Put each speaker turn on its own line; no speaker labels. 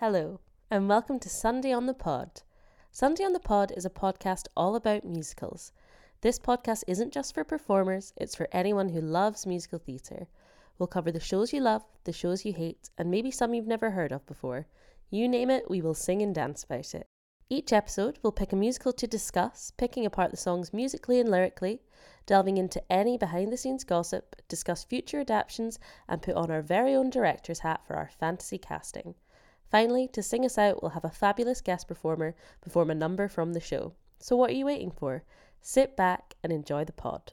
Hello, and welcome to Sunday on the Pod. Sunday on the Pod is a podcast all about musicals. This podcast isn't just for performers, it's for anyone who loves musical theatre. We'll cover the shows you love, the shows you hate, and maybe some you've never heard of before. You name it, we will sing and dance about it. Each episode, we'll pick a musical to discuss, picking apart the songs musically and lyrically, delving into any behind the scenes gossip, discuss future adaptations, and put on our very own director's hat for our fantasy casting. Finally, to sing us out, we'll have a fabulous guest performer perform a number from the show. So, what are you waiting for? Sit back and enjoy the pod.